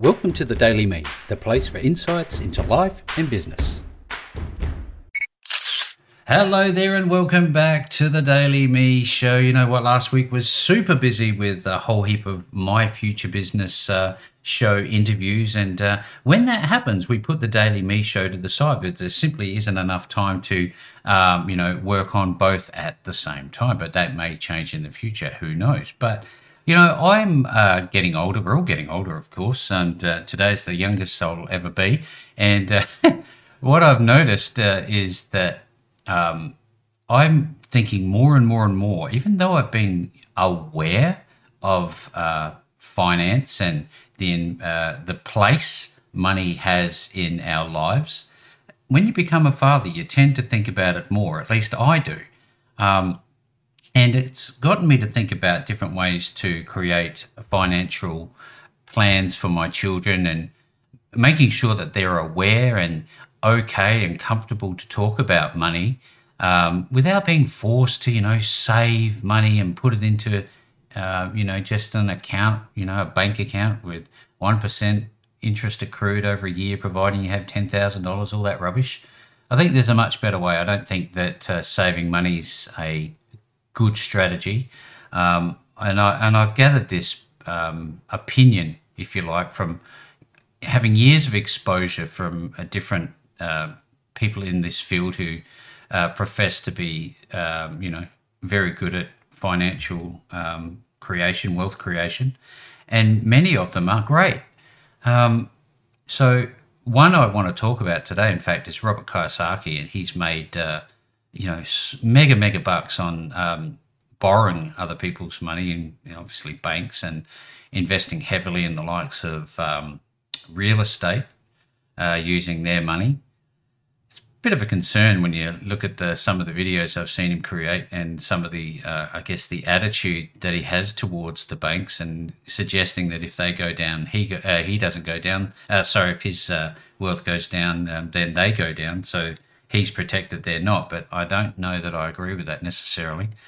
Welcome to the Daily Me, the place for insights into life and business. Hello there, and welcome back to the Daily Me show. You know what? Last week was super busy with a whole heap of my future business uh, show interviews, and uh, when that happens, we put the Daily Me show to the side because there simply isn't enough time to, um, you know, work on both at the same time. But that may change in the future. Who knows? But you know, I'm uh, getting older. We're all getting older, of course, and uh, today's the youngest I'll ever be. And uh, what I've noticed uh, is that um, I'm thinking more and more and more, even though I've been aware of uh, finance and the uh, the place money has in our lives. When you become a father, you tend to think about it more. At least I do. Um, and it's gotten me to think about different ways to create financial plans for my children and making sure that they're aware and okay and comfortable to talk about money um, without being forced to, you know, save money and put it into, uh, you know, just an account, you know, a bank account with 1% interest accrued over a year, providing you have $10,000, all that rubbish. I think there's a much better way. I don't think that uh, saving money is a good strategy. Um, and, I, and I've gathered this um, opinion, if you like, from having years of exposure from a different uh, people in this field who uh, profess to be, um, you know, very good at financial um, creation, wealth creation, and many of them are great. Um, so one I want to talk about today, in fact, is Robert Kiyosaki, and he's made, uh, you know, mega mega bucks on um, borrowing other people's money, and you know, obviously banks, and investing heavily in the likes of um, real estate uh, using their money. It's a bit of a concern when you look at the, some of the videos I've seen him create and some of the, uh, I guess, the attitude that he has towards the banks and suggesting that if they go down, he uh, he doesn't go down. Uh, sorry, if his uh, wealth goes down, um, then they go down. So he's protected, they're not. But I don't know that I agree with that necessarily.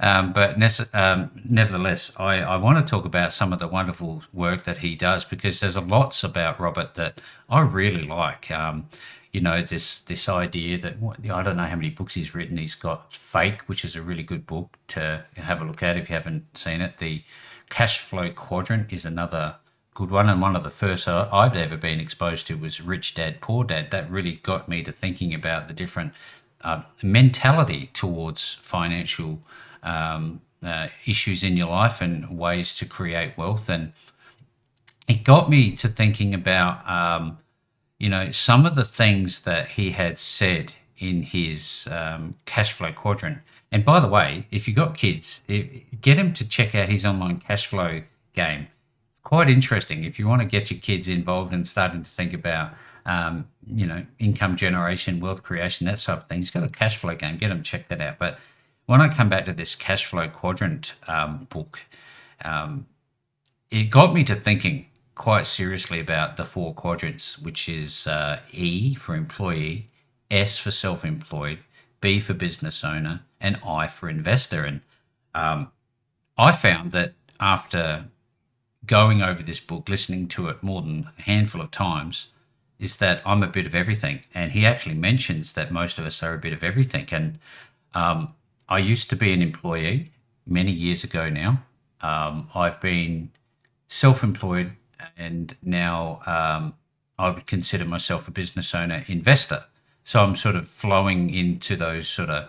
Um, but um, nevertheless, I, I want to talk about some of the wonderful work that he does because there's a lots about Robert that I really like. Um, you know, this this idea that I don't know how many books he's written. He's got Fake, which is a really good book to have a look at if you haven't seen it. The Cash Flow Quadrant is another good one, and one of the first I've ever been exposed to was Rich Dad Poor Dad. That really got me to thinking about the different uh, mentality towards financial um, uh, issues in your life and ways to create wealth. And it got me to thinking about, um, you know, some of the things that he had said in his um, cash flow quadrant. And by the way, if you've got kids, it, get them to check out his online cash flow game. Quite interesting if you want to get your kids involved and starting to think about, um, you know, income generation, wealth creation, that sort of thing. He's got a cash flow game. Get them check that out. But when I come back to this cash flow quadrant um, book, um, it got me to thinking quite seriously about the four quadrants, which is uh, E for employee, S for self employed, B for business owner, and I for investor. And um, I found that after going over this book, listening to it more than a handful of times, is that I'm a bit of everything. And he actually mentions that most of us are a bit of everything. And um, I used to be an employee many years ago now. Um, I've been self employed and now um, I would consider myself a business owner investor. So I'm sort of flowing into those sort of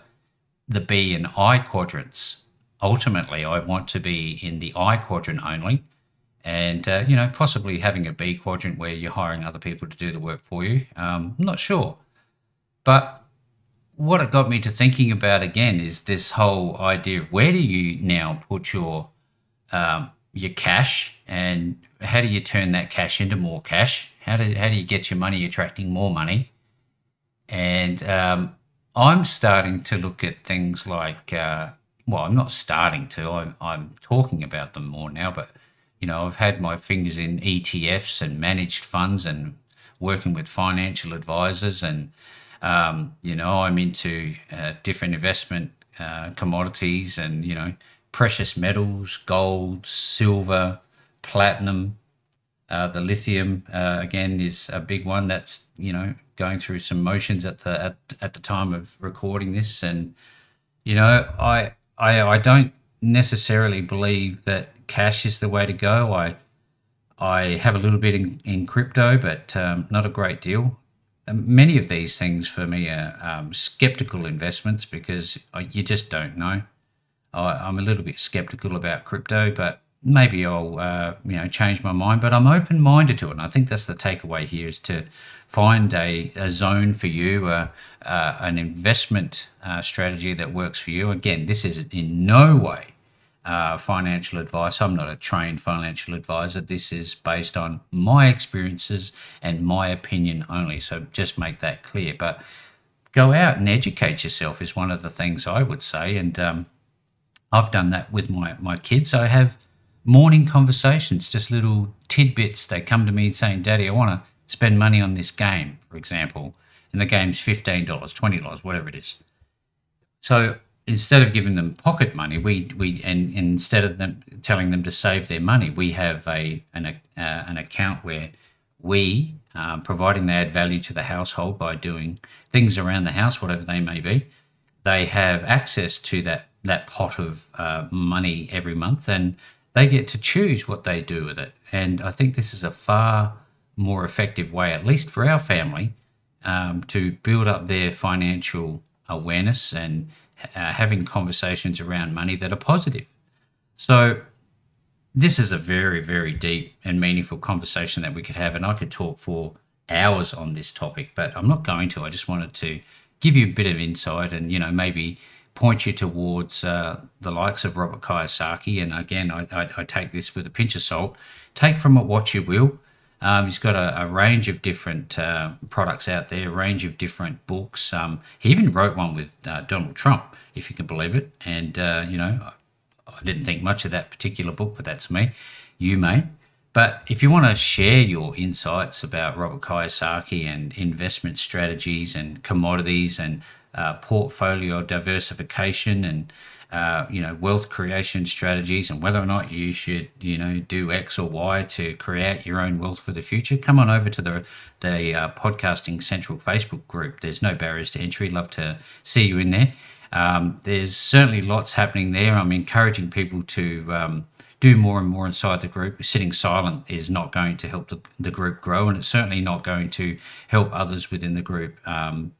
the B and I quadrants. Ultimately, I want to be in the I quadrant only. And, uh, you know, possibly having a B quadrant where you're hiring other people to do the work for you. Um, I'm not sure. But what it got me to thinking about again is this whole idea of where do you now put your um, your cash and how do you turn that cash into more cash? How do how do you get your money attracting more money? And um, I'm starting to look at things like uh, well, I'm not starting to. I'm I'm talking about them more now, but you know, I've had my fingers in ETFs and managed funds and working with financial advisors and um, you know, I'm into uh, different investment uh, commodities and, you know, precious metals, gold, silver, platinum, Uh, the lithium uh, again is a big one that's you know going through some motions at the at, at the time of recording this, and you know I I I don't necessarily believe that cash is the way to go. I I have a little bit in, in crypto, but um, not a great deal. And many of these things for me are um, skeptical investments because you just don't know. I, am a little bit skeptical about crypto, but maybe I'll uh, you know change my mind. But I'm open minded to it, and I think that's the takeaway here is to find a, a zone for you, uh, uh, an investment uh, strategy that works for you. Again, this is in no way uh, financial advice. I'm not a trained financial advisor. This is based on my experiences and my opinion only. So just make that clear. But go out and educate yourself is one of the things I would say. And um, I've done that with my, my kids. I have morning conversations, just little tidbits. They come to me saying, Daddy, I want to spend money on this game, for example. And the game's $15, $20, whatever it is. So instead of giving them pocket money, we we and, and, instead of them telling them to save their money, we have a an uh, an account where we um, providing they add value to the household by doing things around the house, whatever they may be. They have access to that that pot of uh, money every month, and they get to choose what they do with it. And I think this is a far more effective way, at least for our family, um, to build up their financial awareness and uh, having conversations around money that are positive. So, this is a very, very deep and meaningful conversation that we could have, and I could talk for hours on this topic, but I'm not going to. I just wanted to give you a bit of insight and, you know, maybe point you towards uh, the likes of Robert Kiyosaki. And again, I, I, I, take this with a pinch of salt. Take from it what you will. Um, he's got a, a, range of different uh, products out there, a range of different books. Um, he even wrote one with uh, Donald Trump, if you can believe it. And, uh, you know, I didn't think much of that particular book, but that's me. You may. But if you want to share your insights about Robert Kiyosaki and investment strategies and commodities and uh, portfolio diversification and uh, you know wealth creation strategies and whether or not you should you know do X or Y to create your own wealth for the future, come on over to the the uh, podcasting central Facebook group. There's no barriers to entry. Love to see you in there. Um, there's certainly lots happening there. I'm encouraging people to um, do more and more inside the group. Sitting silent is not going to help the, the group grow, and it's certainly not going to help others within the group um,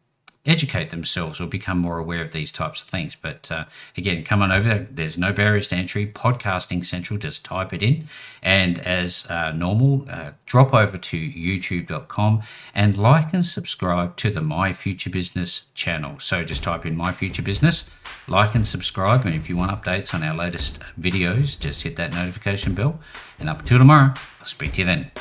educate themselves or become more aware of these types of things. But uh, again, come on over. There's no barriers to entry. Podcasting Central, just type it in. And as uh, normal, uh, drop over to youtube.com and like and subscribe to the My Future Business channel. So just type in My Future Business, like and subscribe. And if you want updates on our latest videos, just hit that notification bell. And up until tomorrow, I'll speak to you then.